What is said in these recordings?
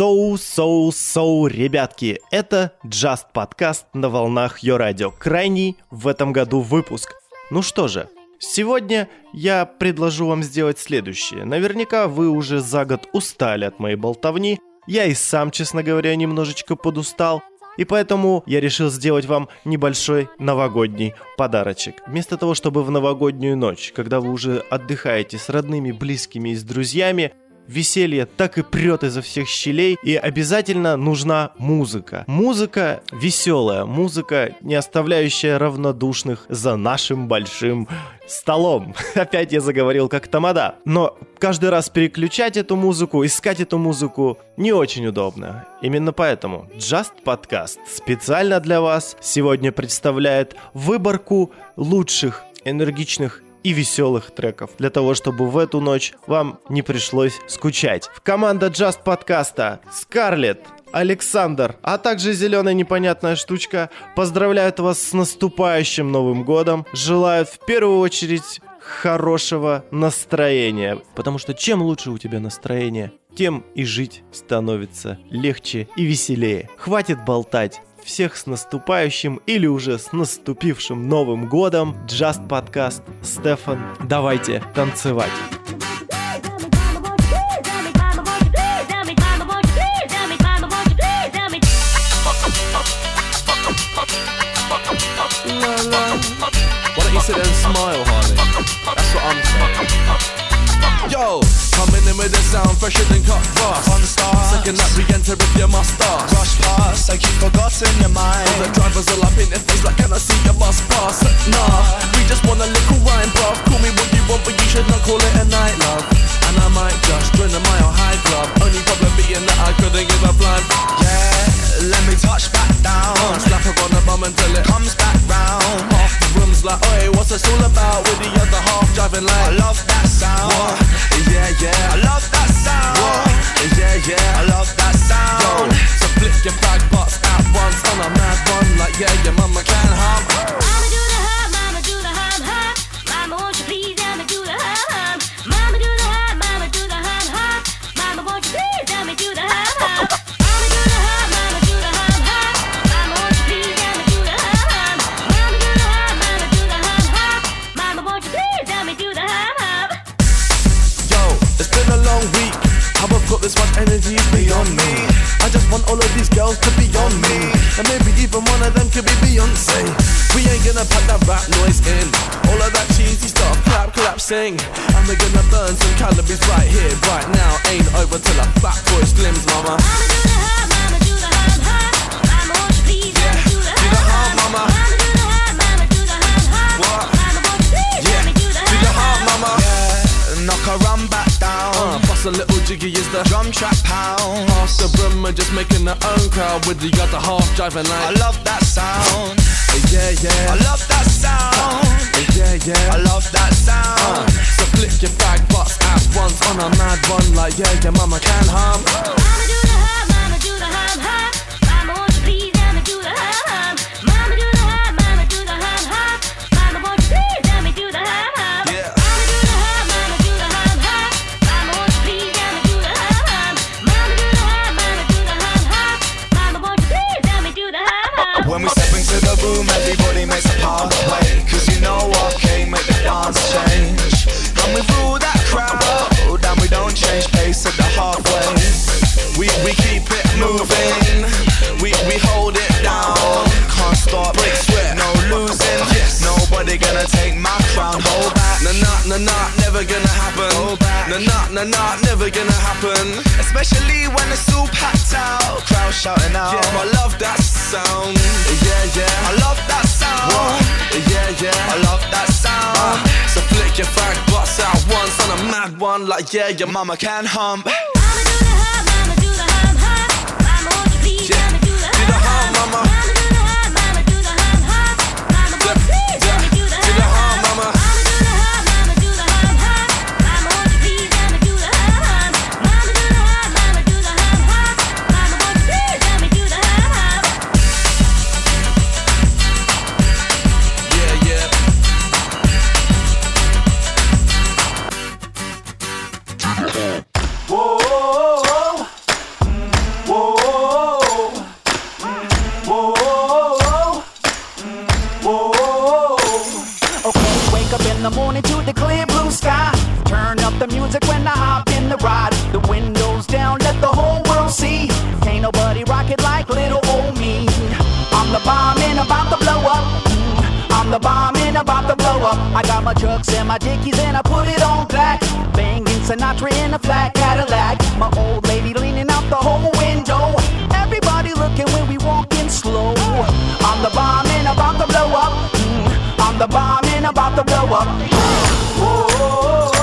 Соу, соу, соу, ребятки, это Just подкаст на волнах Йо Радио. Крайний в этом году выпуск. Ну что же, сегодня я предложу вам сделать следующее. Наверняка вы уже за год устали от моей болтовни. Я и сам, честно говоря, немножечко подустал. И поэтому я решил сделать вам небольшой новогодний подарочек. Вместо того, чтобы в новогоднюю ночь, когда вы уже отдыхаете с родными, близкими и с друзьями, веселье так и прет изо всех щелей, и обязательно нужна музыка. Музыка веселая, музыка, не оставляющая равнодушных за нашим большим столом. Опять я заговорил как тамада. Но каждый раз переключать эту музыку, искать эту музыку не очень удобно. Именно поэтому Just Podcast специально для вас сегодня представляет выборку лучших энергичных и веселых треков, для того, чтобы в эту ночь вам не пришлось скучать. В команда Just подкаста Скарлетт, Александр, а также зеленая непонятная штучка поздравляют вас с наступающим Новым Годом, желают в первую очередь хорошего настроения, потому что чем лучше у тебя настроение, тем и жить становится легче и веселее. Хватит болтать, всех с наступающим или уже с наступившим Новым Годом. Just подкаст. Стефан, давайте танцевать. And smile, Harley? That's what I'm. Yo, coming in with a sound fresher than cut grass. On start, Second that re-enter with your mustache. rush past like you forgot in your mind. All the drivers all up in their face like, can I see your bus pass? Nah, we just want a little rhyme, bruv. Call me what you want, but you should not call it a night, love. And I might just join the mile high club. Only problem being that I couldn't give a flying. Yeah, let me touch back down. Slap her on the bum until it Comes back round. Half the room's like, oi, what's this all about? With the other half driving like, I love that sound. What? Yeah, yeah. I love that sound. What? Yeah, yeah. I love that sound. Yo, so flip your bag butts at once on a mad one, like yeah, your mama can hum. Mama do the hum, sing. And we're gonna burn some calories right here, right now. Ain't over till a fat boy slims, mama. Mama do the hum, mama do the hum hum. Mama won't you please let me do the Do the hum hum, hum. mama. Mama do the hum, mama do the hum hum. What? Mama won't you please Yeah, do the do the hum hum, mama. Yeah, knock her run back down. Uh, bust a little jiggy is the Drum trap pound. Half the room are just making their own crowd with the other half driving I like love that sound. Yeah, yeah I love that sound. Yeah, yeah I love that Uh, sound. so flick your bag butts at once on a mad one like yeah, your mama can hum Mama do the hum, mama do the hum hum. Mama won't you please let do the hum hum. Mama do the hum, mama do the hum hum. Mama won't you please let me do the hum hum. Yeah. Mama do the hum, mama do the hum hum. Mama won't you please let me do the hum hum. Mama do the hum, mama do the hum hum. Mama won't you please let me do the hum hum. When we step into the room, everybody makes a pathway. Make change. And we rule that crowd, oh, and we don't change pace at the halfway. We, we keep it moving, we, we hold it down. Can't stop, break sweat, no losing. Nobody gonna take my crown, hold back. Nah, nah, nah, nah, never gonna happen. Nah, nah, nah, nah, never gonna happen Especially when it's all packed out, crowd shouting out. Yeah, I love that sound Yeah, yeah I love that sound. What? Yeah, yeah I love that sound. Uh. So flick your fag butts out once on a mad one like yeah, your mama Mama can hump. Mama do the hum, mama do the hum hum. Mama won't you please Yeah. let do the Do the hum hum, hum. mama. Mama do the hum, mama do from clear blue sky. Turn up the music when I hop in the ride. The windows down, let the whole world see. Can't nobody rock it like little old me. I'm the bomb and about to blow up. I'm the bomb and about to blow up. I got my chucks and my dickies and I put it on black. Banging Sinatra in a flat Cadillac. My old lady leaning out the whole window. Everybody looking when we walking slow. I'm the bomb and about to blow up. I'm the bomb about to blow up. Whoa, whoa, whoa,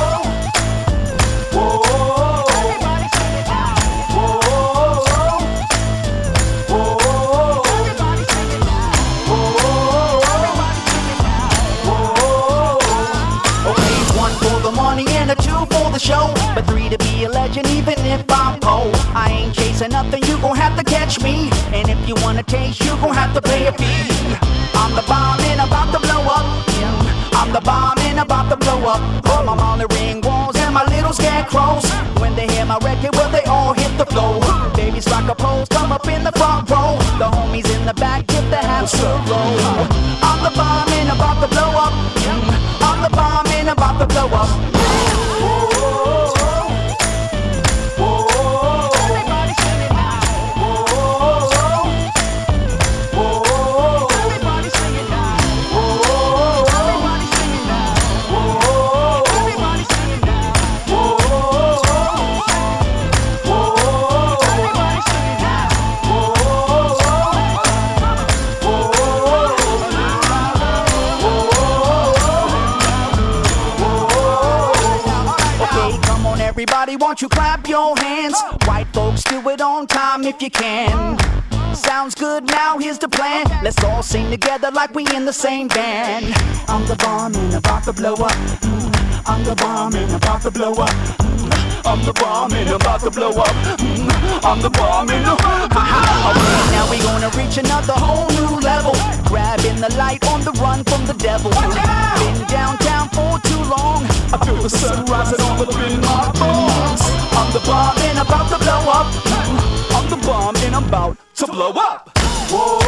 the show. But three to be a legend, even if I'm poor. I ain't chasing nothing, you gon' have to catch me. And if you wanna taste, you gon' have to pay a fee. I'm the bomb and about to blow up. I'm the bomb and about to blow up. All my molly ring walls and my little scarecrows. When they hear my record, well, they all hit the floor. Babies rock a pose, come up in the front row. The homies in the back get the half roll. I'm the bomb and about to blow up. Mm, I'm the bomb and about to blow up. Like we in the same band. I'm the bomb and about to blow up. Mm, I'm the bomb and about to blow up. Mm, I'm the bomb and about to blow up. Mm, I'm the bomb and Okay, now we gonna reach another whole new level. Grabbing the light on the run from the devil. Been downtown for too long. I feel the sun rising all up in my bones. I'm the bomb and about to blow up. I'm the bomb and I'm about to blow up. Whoa. Whoa.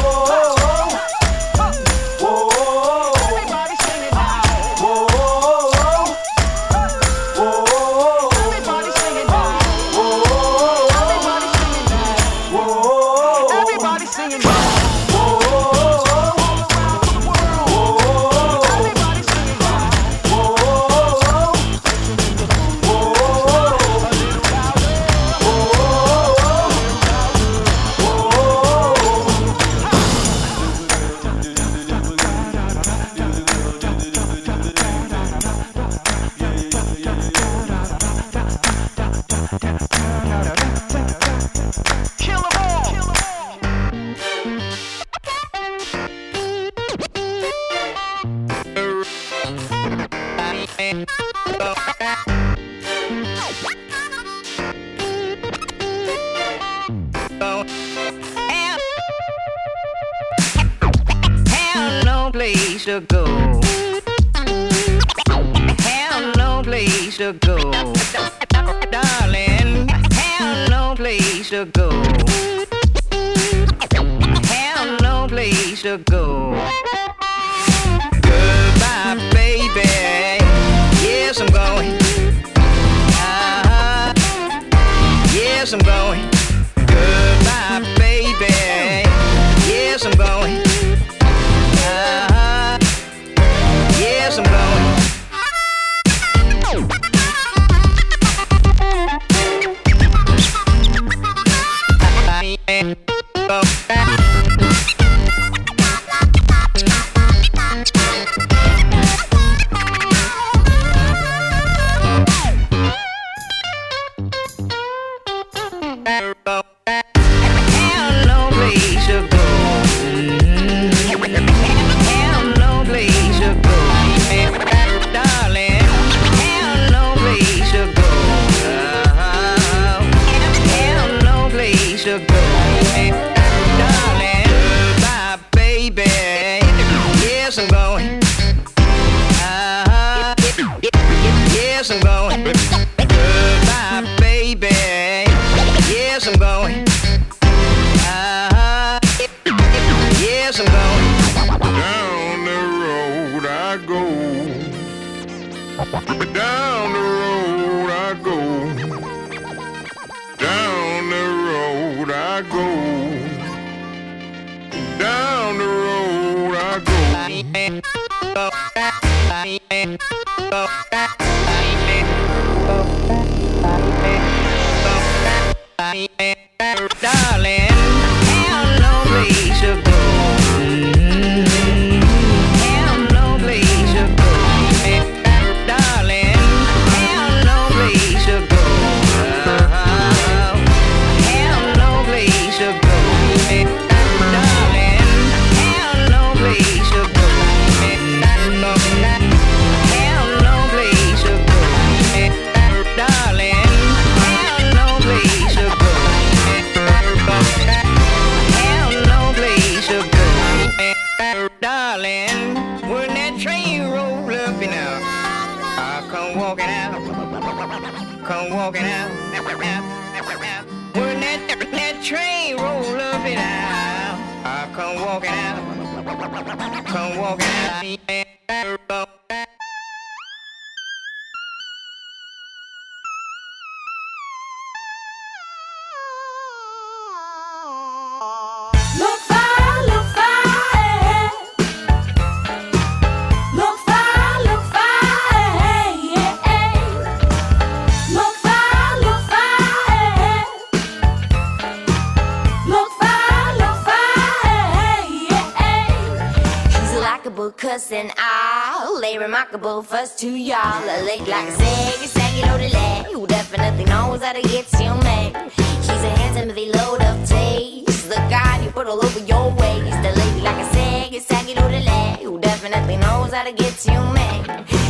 To y'all. A leg like a saggy, saggy loaded leg who definitely knows how to get you made. He's a handsome with a load of taste. The guy you put all over your waist. A lady like a saggy, saggy loaded leg who definitely knows how to get you made.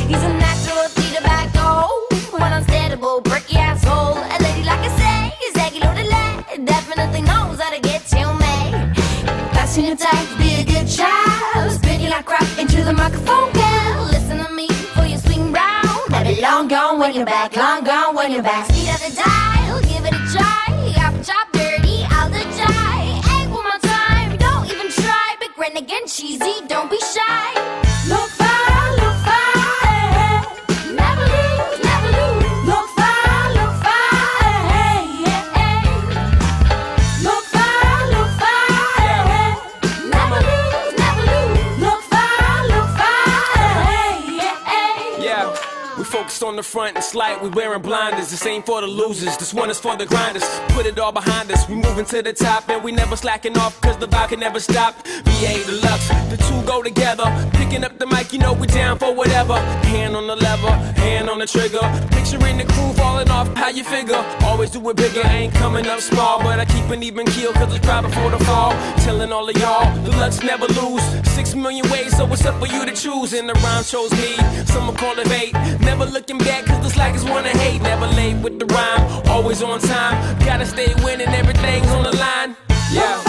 He's a natural three tobacco, one unsteadable, bricky asshole. A lady like a saggy, saggy loaded leg definitely knows how to get you made. Passing your to be a good child. Spitting like crap into the microphone, girl. Gone when you're back, long gone when you're back. Speed of the dial, give it a try. Apple chop dirty, out the die. Hey, one more time, don't even try. Big renegade, cheesy, don't be shy. It's like we wearing blinders. This ain't for the losers, this one is for the grinders. Put it all behind us, we moving to the top, and we never slacking off, cause the vibe can never stop. VA Deluxe, the two go together. Picking up the mic, you know we down for whatever. Hand on the lever, hand on the trigger. Picturing the crew falling off, how you figure? Always do it bigger, ain't coming up small, but I keep an even keel, cause it's private for the fall. Telling all of y'all, Deluxe never lose. Six million ways, so it's up for you to choose. And the rhyme chose me, some call it fate. Never looking back, cause the slackers wanna hate. Never late with the rhyme, always on time. Gotta stay winning, everything's on the line. Yeah.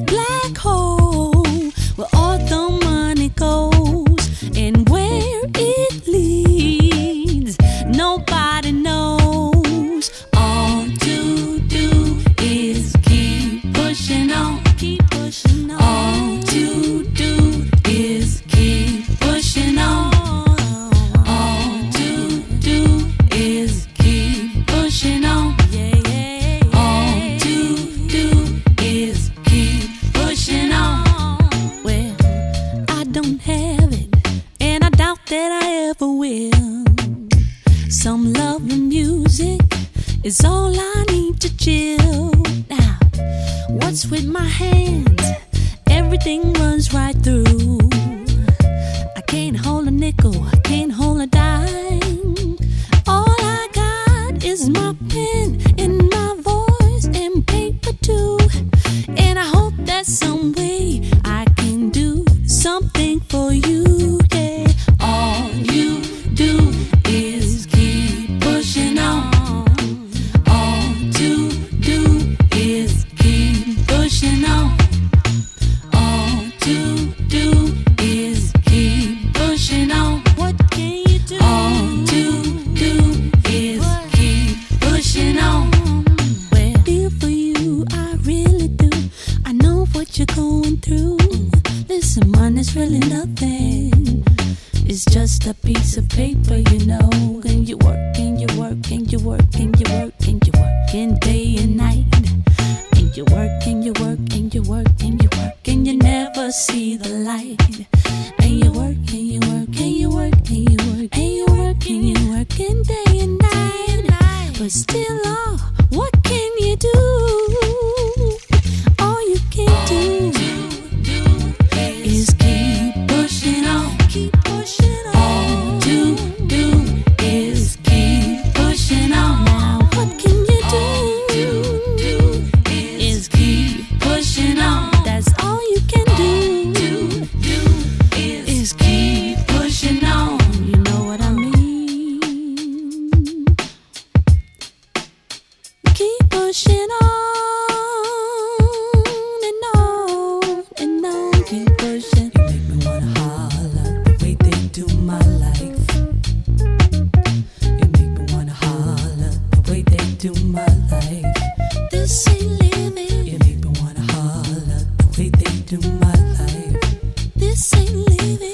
Black hole piece of paper, This ain't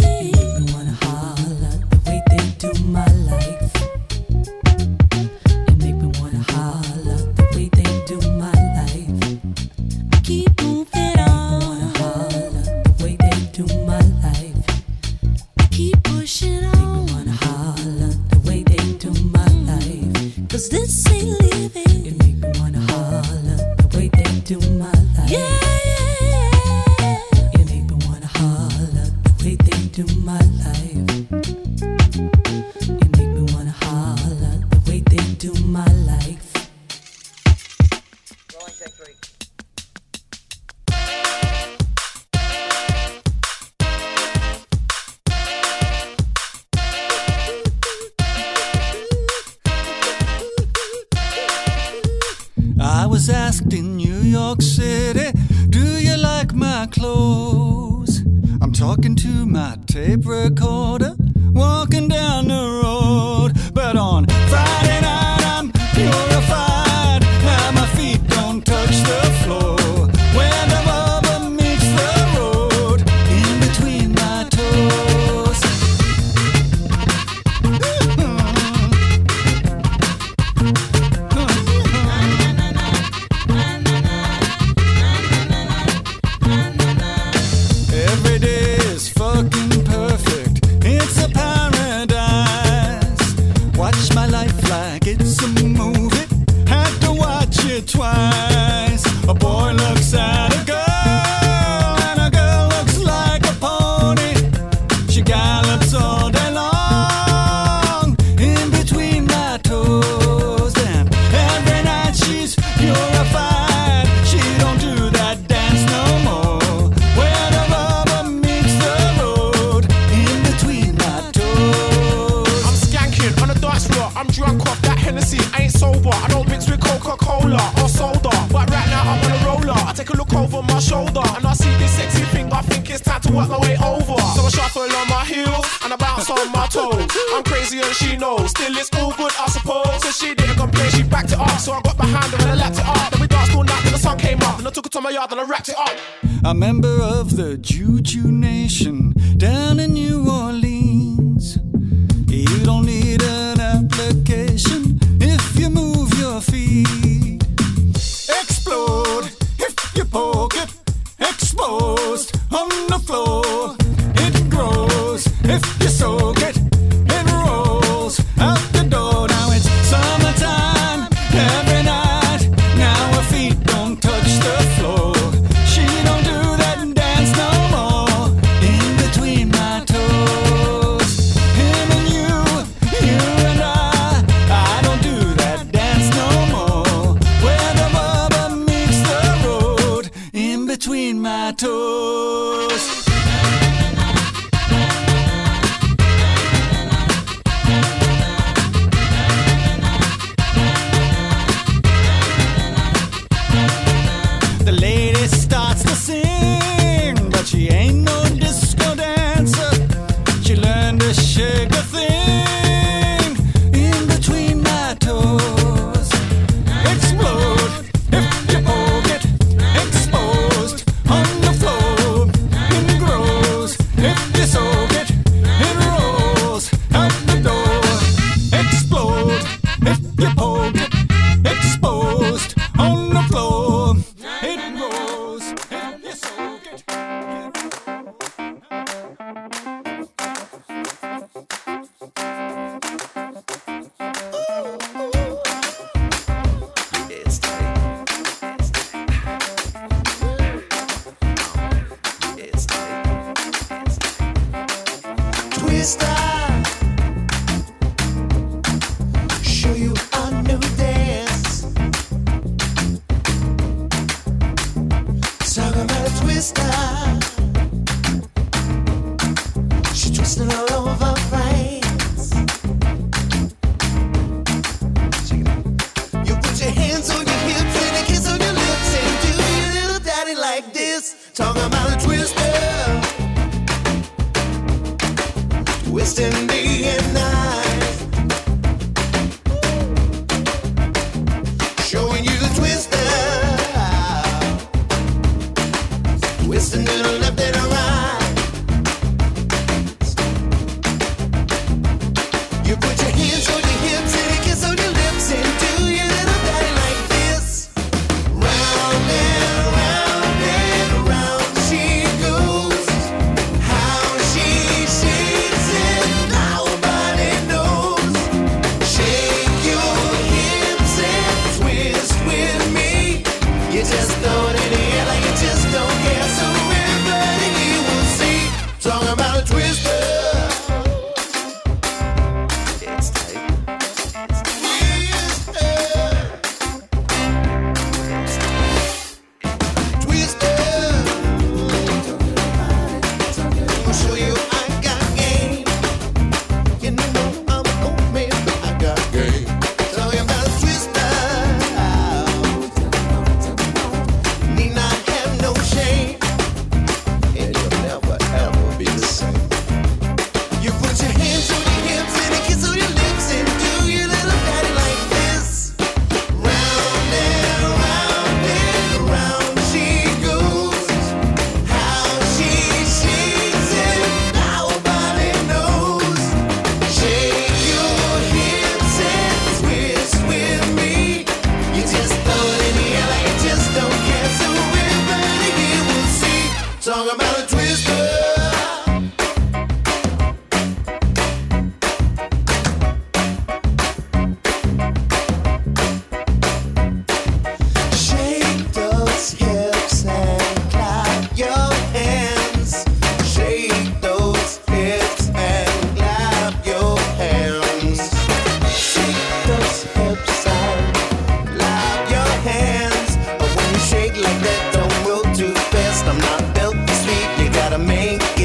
not built this sweet. You gotta make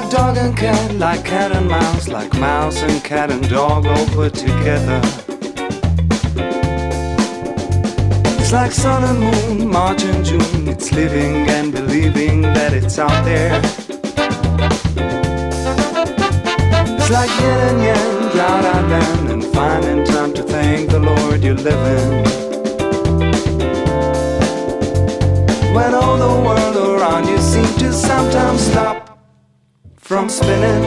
like dog and cat, like cat and mouse, like mouse and cat and dog all put together. It's like sun and moon, March and June, it's living and believing that it's out there. It's like yin and yang, la and land, and finding time to thank the Lord you're living. when all the world around you seems to sometimes stop from spinning.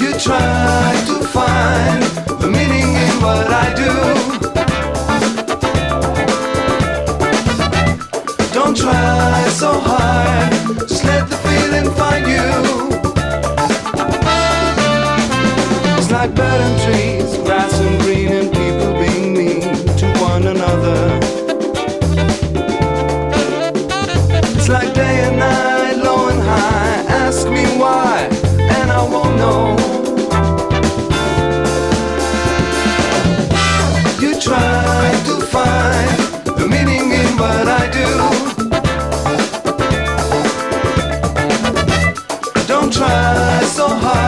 You try to find the meaning in what I do. Don't try so hard, just let the feeling find you. It's like bird and tree. You try to find the meaning in what I do. Don't try so hard.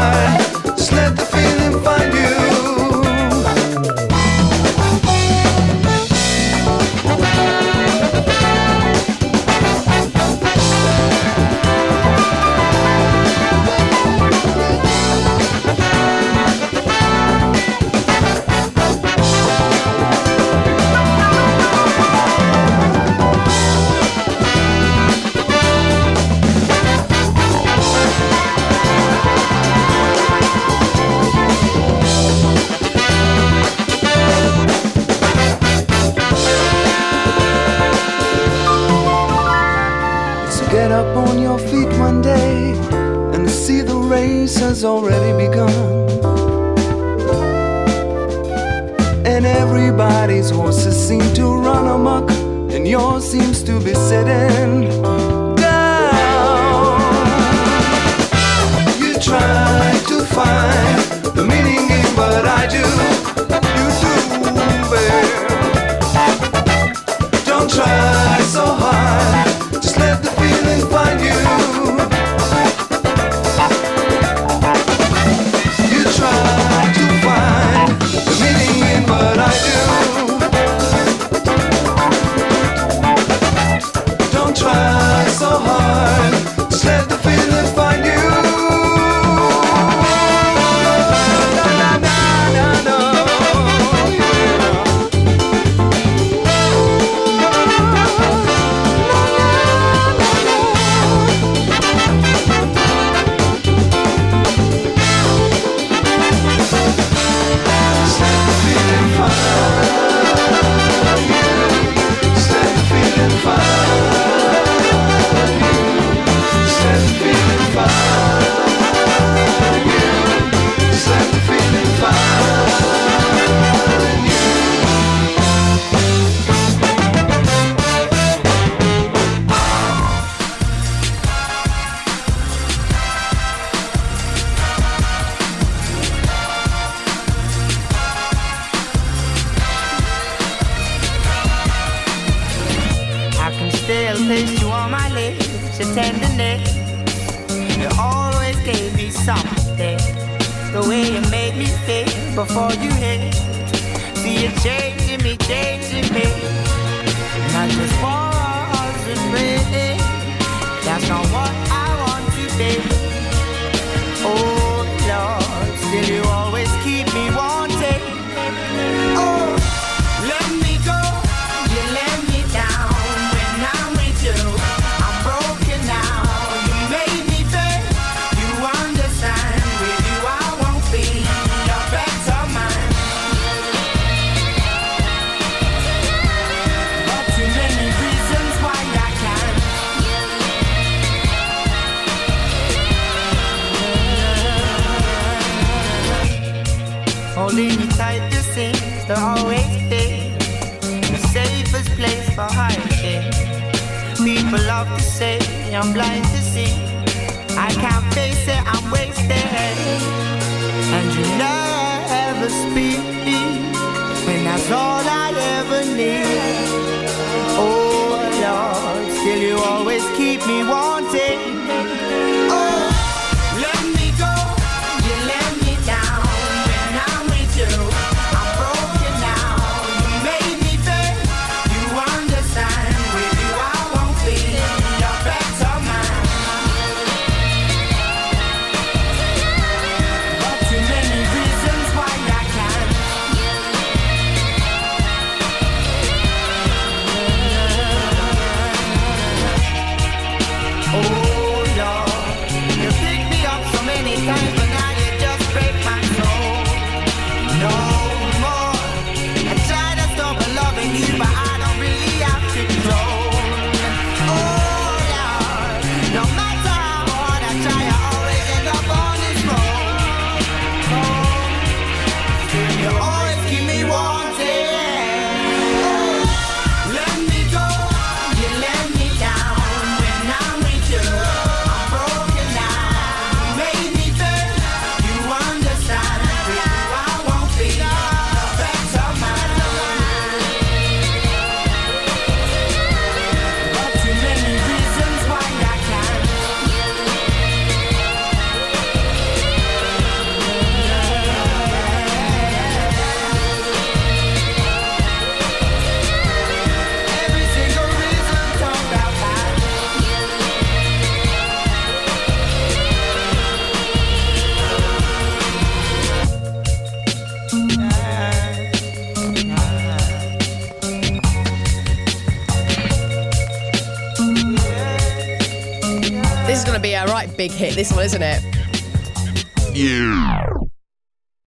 This one, isn't it?